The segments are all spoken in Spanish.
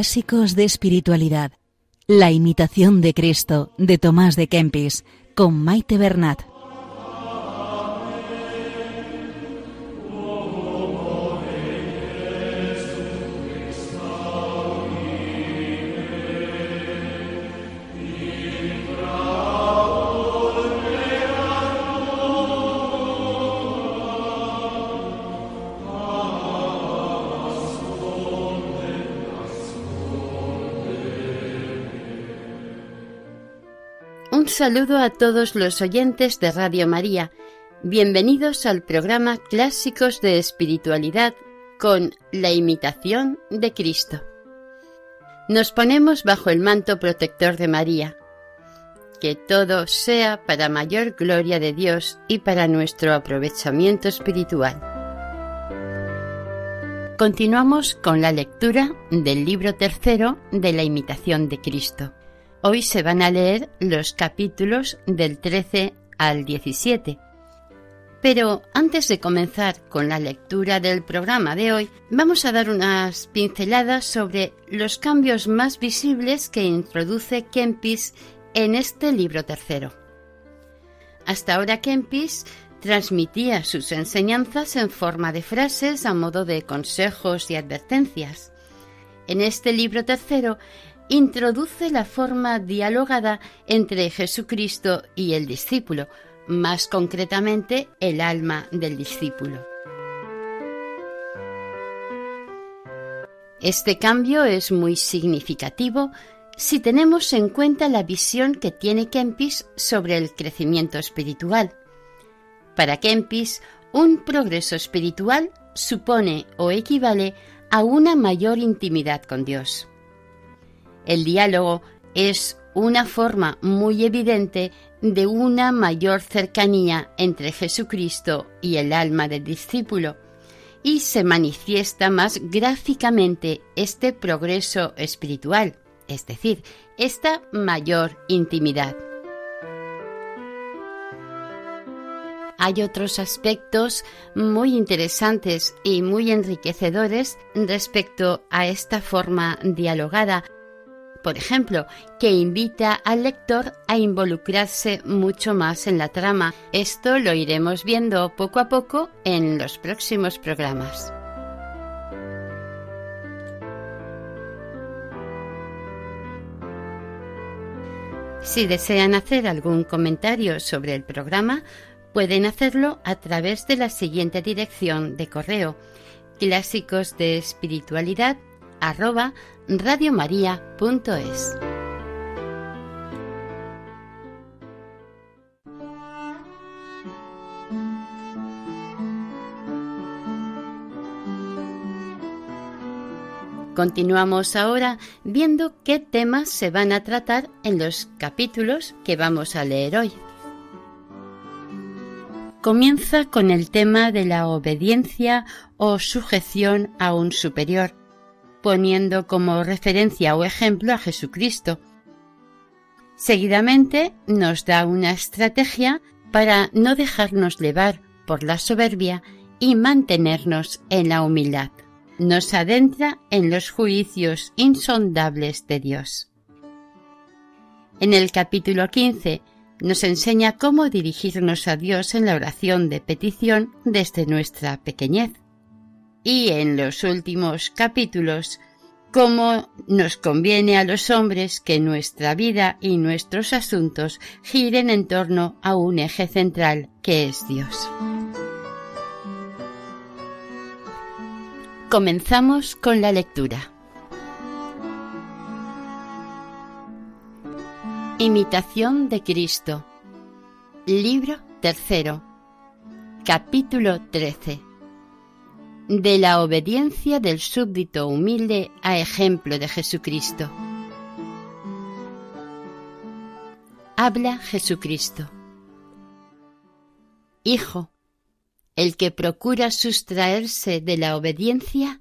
Clásicos de espiritualidad. La imitación de Cristo de Tomás de Kempis con Maite Bernat. Saludo a todos los oyentes de Radio María. Bienvenidos al programa Clásicos de Espiritualidad con la imitación de Cristo. Nos ponemos bajo el manto protector de María. Que todo sea para mayor gloria de Dios y para nuestro aprovechamiento espiritual. Continuamos con la lectura del libro tercero de la imitación de Cristo. Hoy se van a leer los capítulos del 13 al 17. Pero antes de comenzar con la lectura del programa de hoy, vamos a dar unas pinceladas sobre los cambios más visibles que introduce Kempis en este libro tercero. Hasta ahora Kempis transmitía sus enseñanzas en forma de frases a modo de consejos y advertencias. En este libro tercero introduce la forma dialogada entre Jesucristo y el discípulo, más concretamente el alma del discípulo. Este cambio es muy significativo si tenemos en cuenta la visión que tiene Kempis sobre el crecimiento espiritual. Para Kempis, un progreso espiritual supone o equivale a una mayor intimidad con Dios. El diálogo es una forma muy evidente de una mayor cercanía entre Jesucristo y el alma del discípulo, y se manifiesta más gráficamente este progreso espiritual, es decir, esta mayor intimidad. Hay otros aspectos muy interesantes y muy enriquecedores respecto a esta forma dialogada por ejemplo, que invita al lector a involucrarse mucho más en la trama. Esto lo iremos viendo poco a poco en los próximos programas. Si desean hacer algún comentario sobre el programa, pueden hacerlo a través de la siguiente dirección de correo clásicos de espiritualidad radiomaria.es. Continuamos ahora viendo qué temas se van a tratar en los capítulos que vamos a leer hoy. Comienza con el tema de la obediencia o sujeción a un superior, poniendo como referencia o ejemplo a Jesucristo. Seguidamente nos da una estrategia para no dejarnos llevar por la soberbia y mantenernos en la humildad. Nos adentra en los juicios insondables de Dios. En el capítulo 15 nos enseña cómo dirigirnos a Dios en la oración de petición desde nuestra pequeñez y en los últimos capítulos cómo nos conviene a los hombres que nuestra vida y nuestros asuntos giren en torno a un eje central que es Dios. Comenzamos con la lectura. Imitación de Cristo. Libro tercero. Capítulo 13 de la obediencia del súbdito humilde a ejemplo de Jesucristo. Habla Jesucristo. Hijo, el que procura sustraerse de la obediencia,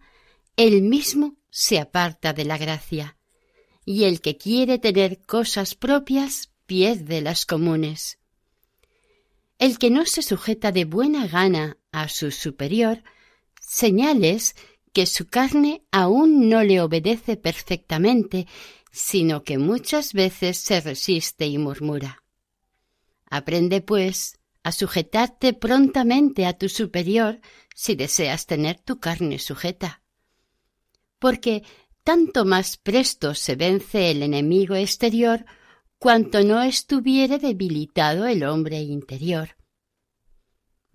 él mismo se aparta de la gracia, y el que quiere tener cosas propias pierde las comunes. El que no se sujeta de buena gana a su superior, señales que su carne aún no le obedece perfectamente, sino que muchas veces se resiste y murmura. Aprende, pues, a sujetarte prontamente a tu superior si deseas tener tu carne sujeta. Porque tanto más presto se vence el enemigo exterior cuanto no estuviere debilitado el hombre interior.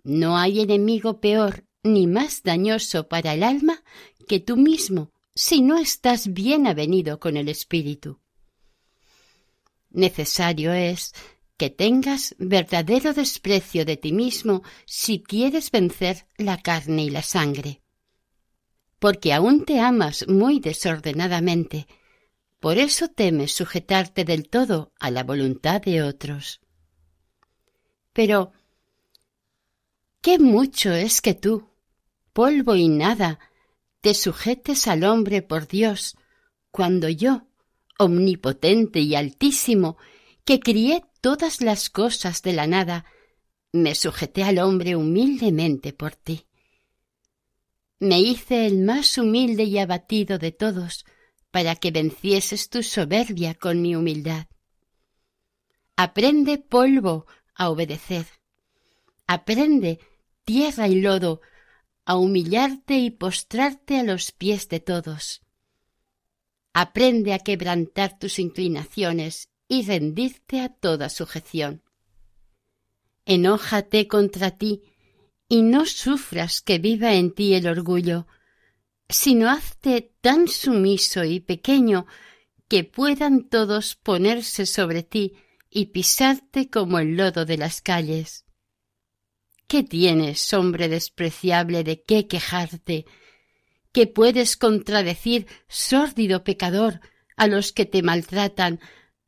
No hay enemigo peor ni más dañoso para el alma que tú mismo si no estás bien avenido con el espíritu. Necesario es que tengas verdadero desprecio de ti mismo si quieres vencer la carne y la sangre. Porque aún te amas muy desordenadamente, por eso temes sujetarte del todo a la voluntad de otros. Pero, qué mucho es que tú, polvo y nada, te sujetes al hombre por Dios, cuando yo, omnipotente y altísimo, que crié todas las cosas de la nada, me sujeté al hombre humildemente por ti. Me hice el más humilde y abatido de todos, para que vencieses tu soberbia con mi humildad. Aprende, polvo, a obedecer. Aprende, tierra y lodo, a humillarte y postrarte a los pies de todos. Aprende a quebrantar tus inclinaciones y rendirte a toda sujeción. Enójate contra ti y no sufras que viva en ti el orgullo, sino hazte tan sumiso y pequeño que puedan todos ponerse sobre ti y pisarte como el lodo de las calles. ¿Qué tienes, hombre despreciable, de qué quejarte? ¿Qué puedes contradecir, sórdido pecador, a los que te maltratan,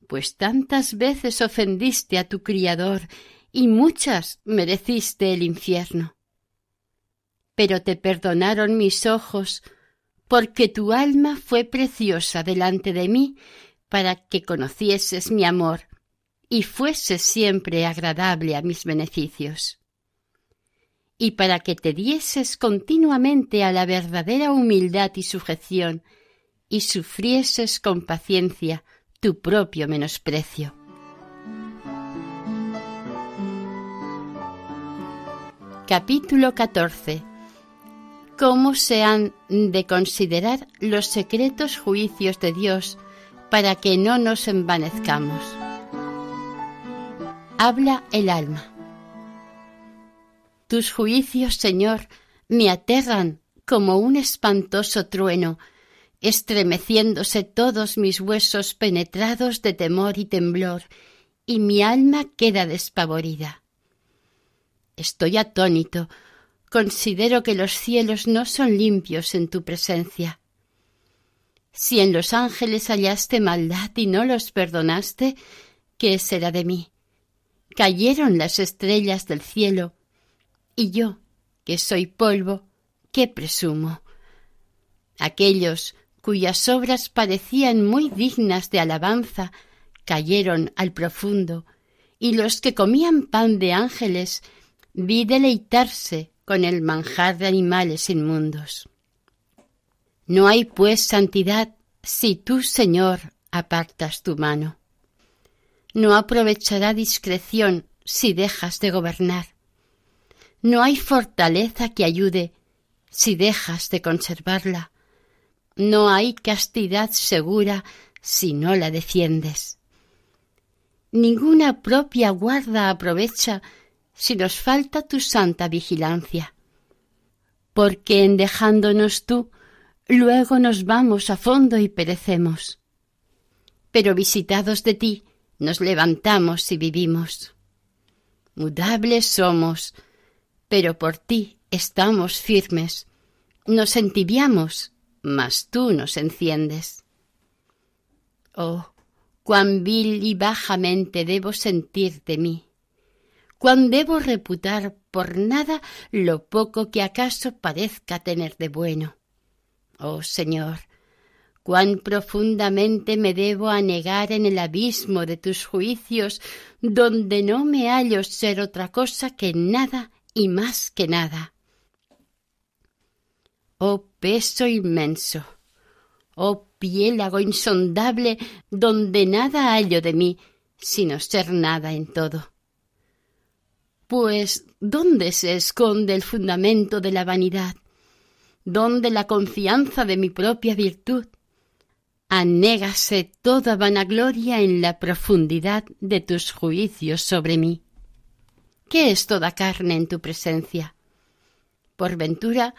pues tantas veces ofendiste a tu Criador y muchas mereciste el infierno? pero te perdonaron mis ojos, porque tu alma fue preciosa delante de mí, para que conocieses mi amor y fuese siempre agradable a mis beneficios. Y para que te dieses continuamente a la verdadera humildad y sujeción, y sufrieses con paciencia tu propio menosprecio. Capítulo 14 cómo se han de considerar los secretos juicios de Dios para que no nos envanezcamos. Habla el alma. Tus juicios, Señor, me aterran como un espantoso trueno, estremeciéndose todos mis huesos penetrados de temor y temblor, y mi alma queda despavorida. Estoy atónito, considero que los cielos no son limpios en tu presencia. Si en los ángeles hallaste maldad y no los perdonaste, ¿qué será de mí? Cayeron las estrellas del cielo, y yo, que soy polvo, ¿qué presumo? Aquellos cuyas obras parecían muy dignas de alabanza, cayeron al profundo, y los que comían pan de ángeles vi deleitarse con el manjar de animales inmundos. No hay pues santidad si tú, Señor, apartas tu mano. No aprovechará discreción si dejas de gobernar. No hay fortaleza que ayude si dejas de conservarla. No hay castidad segura si no la defiendes. Ninguna propia guarda aprovecha si nos falta tu santa vigilancia. Porque en dejándonos tú, luego nos vamos a fondo y perecemos. Pero visitados de ti, nos levantamos y vivimos. Mudables somos, pero por ti estamos firmes. Nos entibiamos, mas tú nos enciendes. Oh, cuán vil y bajamente debo sentir de mí cuán debo reputar por nada lo poco que acaso parezca tener de bueno. Oh Señor, cuán profundamente me debo anegar en el abismo de tus juicios, donde no me hallo ser otra cosa que nada y más que nada. oh peso inmenso, oh piélago insondable donde nada hallo de mí, sino ser nada en todo. Pues, ¿dónde se esconde el fundamento de la vanidad? ¿Dónde la confianza de mi propia virtud? Anégase toda vanagloria en la profundidad de tus juicios sobre mí. ¿Qué es toda carne en tu presencia? Por ventura,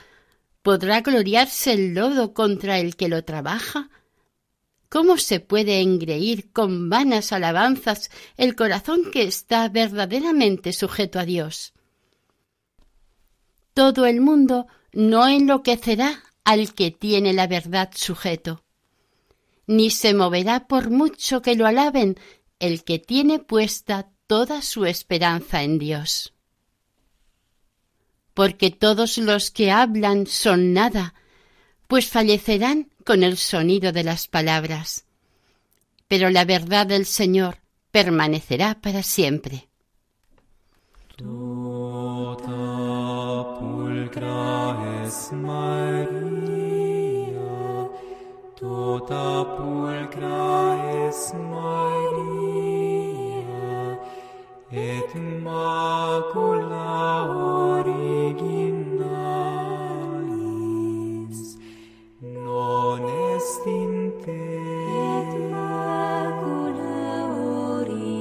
¿podrá gloriarse el lodo contra el que lo trabaja? ¿Cómo se puede engreír con vanas alabanzas el corazón que está verdaderamente sujeto a Dios? Todo el mundo no enloquecerá al que tiene la verdad sujeto, ni se moverá por mucho que lo alaben el que tiene puesta toda su esperanza en Dios. Porque todos los que hablan son nada, pues fallecerán con el sonido de las palabras. Pero la verdad del Señor permanecerá para siempre. et macula originalis non est in te et macula originalis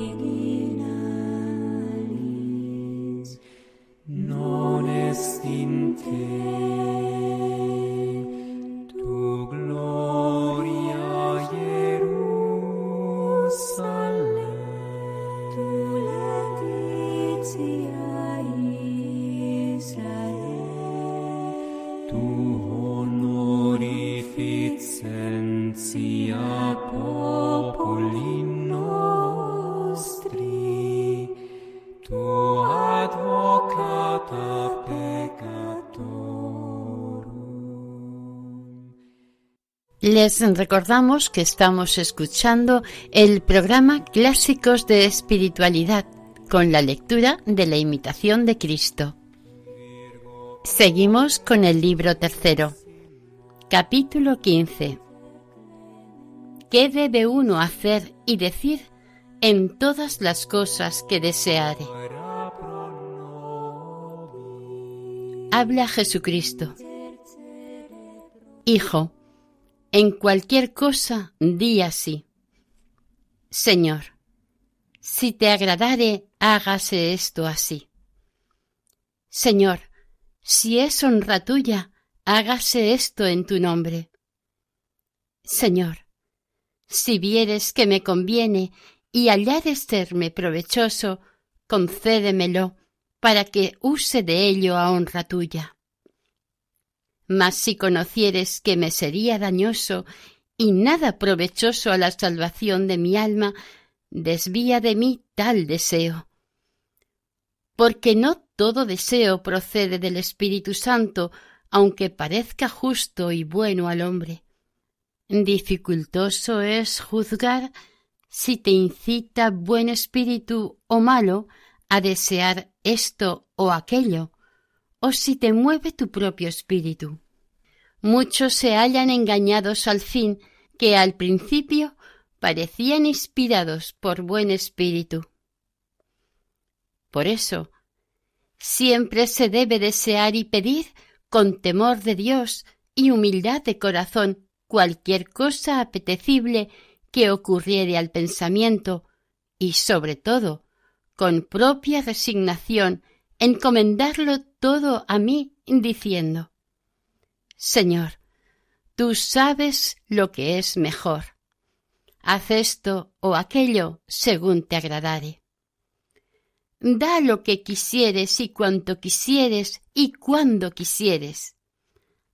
non est in te Les recordamos que estamos escuchando el programa Clásicos de Espiritualidad con la lectura de la imitación de Cristo. Seguimos con el libro tercero, capítulo 15. ¿Qué debe uno hacer y decir en todas las cosas que deseare? Habla Jesucristo. Hijo, en cualquier cosa di así. Señor, si te agradare, hágase esto así. Señor, si es honra tuya, hágase esto en tu nombre. Señor, si vieres que me conviene y hallares serme provechoso, concédemelo para que use de ello a honra tuya. Mas si conocieres que me sería dañoso y nada provechoso a la salvación de mi alma, desvía de mí tal deseo. Porque no todo deseo procede del Espíritu Santo, aunque parezca justo y bueno al hombre. Dificultoso es juzgar si te incita buen espíritu o malo a desear esto o aquello, o si te mueve tu propio espíritu. Muchos se hallan engañados al fin que al principio parecían inspirados por buen espíritu. Por eso, siempre se debe desear y pedir con temor de Dios y humildad de corazón cualquier cosa apetecible que ocurriere al pensamiento y, sobre todo, con propia resignación, encomendarlo todo a mí, diciendo Señor, tú sabes lo que es mejor. Haz esto o aquello según te agradare. Da lo que quisieres y cuanto quisieres y cuando quisieres.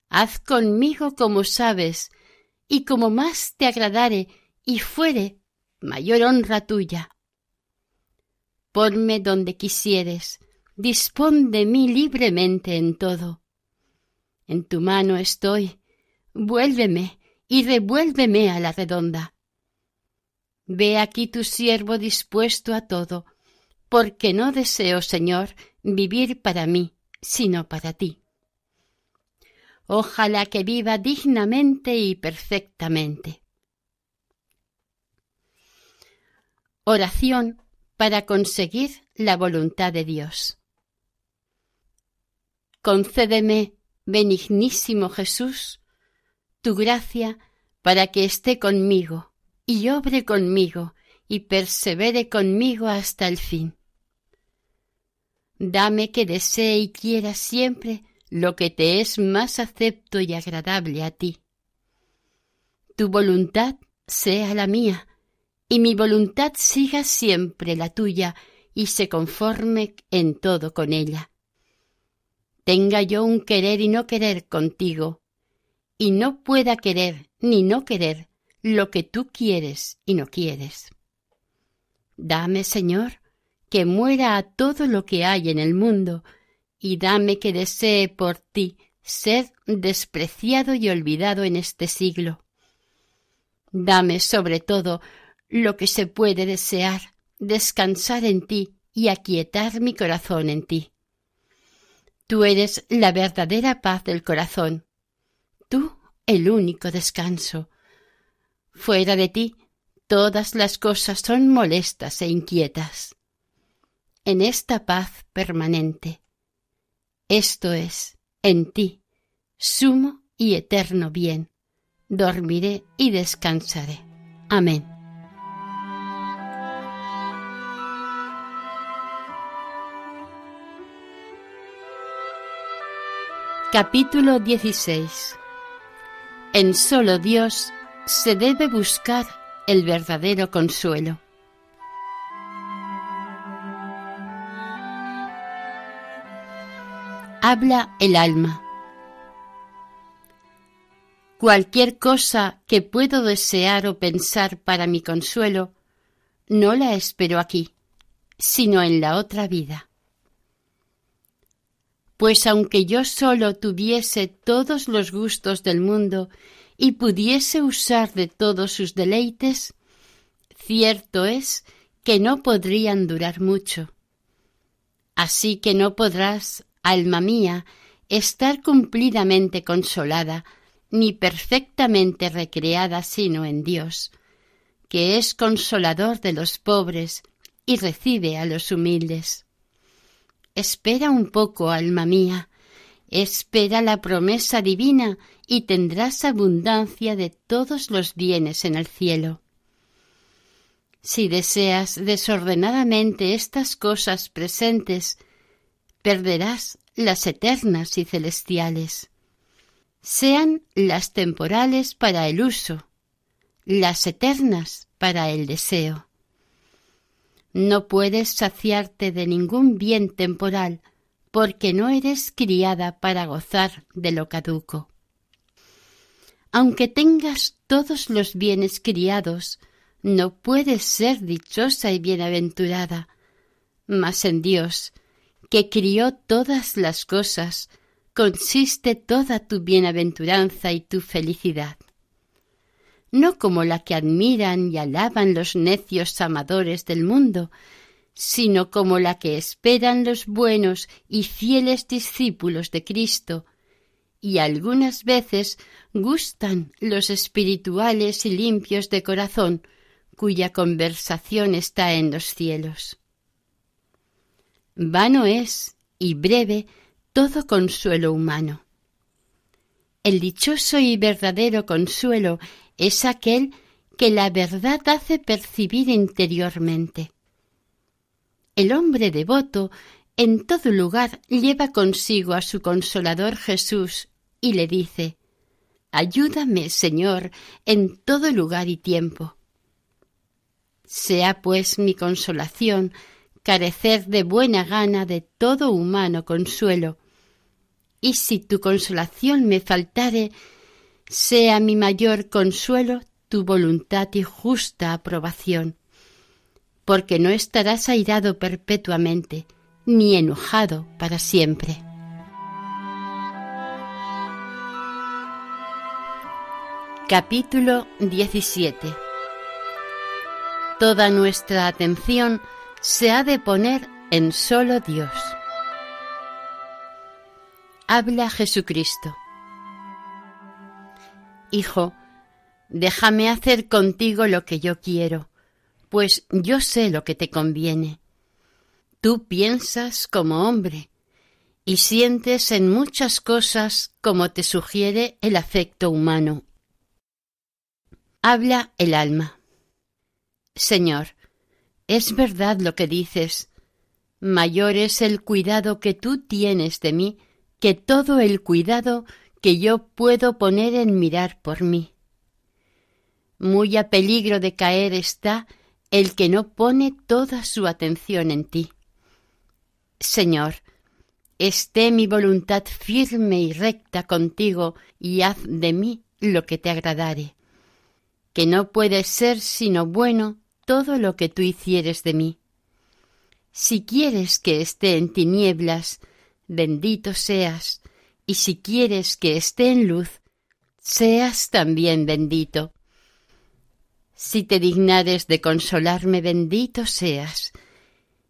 Haz conmigo como sabes y como más te agradare y fuere mayor honra tuya. Ponme donde quisieres, dispón de mí libremente en todo. En tu mano estoy, vuélveme y revuélveme a la redonda. Ve aquí tu siervo dispuesto a todo, porque no deseo, Señor, vivir para mí, sino para ti. Ojalá que viva dignamente y perfectamente. Oración para conseguir la voluntad de Dios. Concédeme, benignísimo Jesús, tu gracia para que esté conmigo y obre conmigo y persevere conmigo hasta el fin. Dame que desee y quiera siempre lo que te es más acepto y agradable a ti. Tu voluntad sea la mía, y mi voluntad siga siempre la tuya y se conforme en todo con ella. Tenga yo un querer y no querer contigo, y no pueda querer ni no querer lo que tú quieres y no quieres. Dame, Señor, que muera a todo lo que hay en el mundo, y dame que desee por ti ser despreciado y olvidado en este siglo. Dame sobre todo lo que se puede desear, descansar en ti y aquietar mi corazón en ti. Tú eres la verdadera paz del corazón, tú el único descanso. Fuera de ti todas las cosas son molestas e inquietas en esta paz permanente. Esto es, en ti, sumo y eterno bien, dormiré y descansaré. Amén. Capítulo 16 En solo Dios se debe buscar el verdadero consuelo. habla el alma. Cualquier cosa que puedo desear o pensar para mi consuelo, no la espero aquí, sino en la otra vida. Pues aunque yo solo tuviese todos los gustos del mundo y pudiese usar de todos sus deleites, cierto es que no podrían durar mucho. Así que no podrás alma mía, estar cumplidamente consolada, ni perfectamente recreada sino en Dios, que es consolador de los pobres y recibe a los humildes. Espera un poco, alma mía, espera la promesa divina y tendrás abundancia de todos los bienes en el cielo. Si deseas desordenadamente estas cosas presentes, perderás las eternas y celestiales. Sean las temporales para el uso, las eternas para el deseo. No puedes saciarte de ningún bien temporal, porque no eres criada para gozar de lo caduco. Aunque tengas todos los bienes criados, no puedes ser dichosa y bienaventurada, mas en Dios que crió todas las cosas, consiste toda tu bienaventuranza y tu felicidad. No como la que admiran y alaban los necios amadores del mundo, sino como la que esperan los buenos y fieles discípulos de Cristo, y algunas veces gustan los espirituales y limpios de corazón, cuya conversación está en los cielos. Vano es y breve todo consuelo humano. El dichoso y verdadero consuelo es aquel que la verdad hace percibir interiormente. El hombre devoto en todo lugar lleva consigo a su consolador Jesús y le dice Ayúdame, Señor, en todo lugar y tiempo. Sea pues mi consolación carecer de buena gana de todo humano consuelo. Y si tu consolación me faltare, sea mi mayor consuelo tu voluntad y justa aprobación, porque no estarás airado perpetuamente, ni enojado para siempre. Capítulo 17 Toda nuestra atención se ha de poner en solo Dios. Habla Jesucristo. Hijo, déjame hacer contigo lo que yo quiero, pues yo sé lo que te conviene. Tú piensas como hombre y sientes en muchas cosas como te sugiere el afecto humano. Habla el alma. Señor, es verdad lo que dices. Mayor es el cuidado que tú tienes de mí que todo el cuidado que yo puedo poner en mirar por mí. Muy a peligro de caer está el que no pone toda su atención en ti. Señor, esté mi voluntad firme y recta contigo y haz de mí lo que te agradare, que no puede ser sino bueno todo lo que tú hicieres de mí. Si quieres que esté en tinieblas, bendito seas, y si quieres que esté en luz, seas también bendito. Si te dignares de consolarme, bendito seas,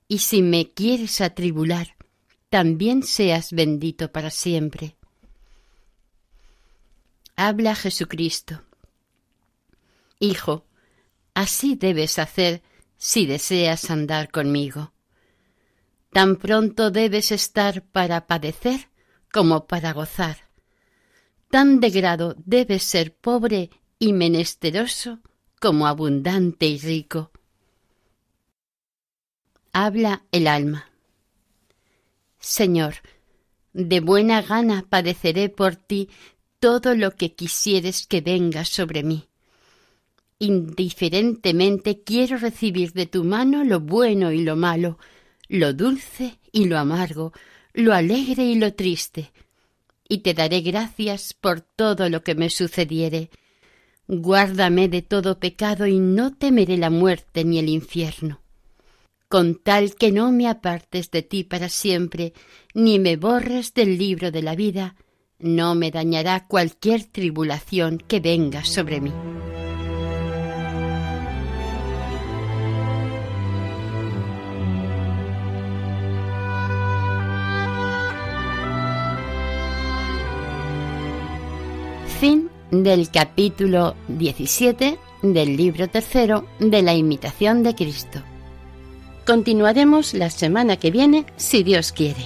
y si me quieres atribular, también seas bendito para siempre. Habla Jesucristo. Hijo, Así debes hacer si deseas andar conmigo. Tan pronto debes estar para padecer como para gozar. Tan de grado debes ser pobre y menesteroso como abundante y rico. Habla el alma. Señor, de buena gana padeceré por ti todo lo que quisieres que venga sobre mí indiferentemente quiero recibir de tu mano lo bueno y lo malo, lo dulce y lo amargo, lo alegre y lo triste, y te daré gracias por todo lo que me sucediere. Guárdame de todo pecado y no temeré la muerte ni el infierno. Con tal que no me apartes de ti para siempre, ni me borres del libro de la vida, no me dañará cualquier tribulación que venga sobre mí. Fin del capítulo 17 del libro tercero de la imitación de Cristo. Continuaremos la semana que viene, si Dios quiere.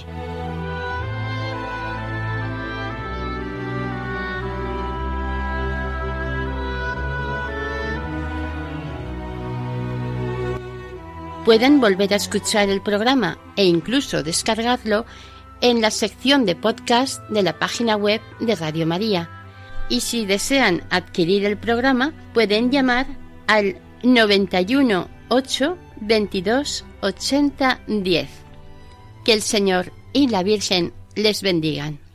Pueden volver a escuchar el programa e incluso descargarlo en la sección de podcast de la página web de Radio María y si desean adquirir el programa pueden llamar al 91 8 22 80 10. Que el Señor y la Virgen les bendigan.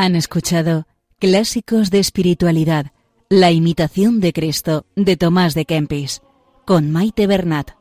Han escuchado Clásicos de Espiritualidad, la imitación de Cristo de Tomás de Kempis, con Maite Bernat.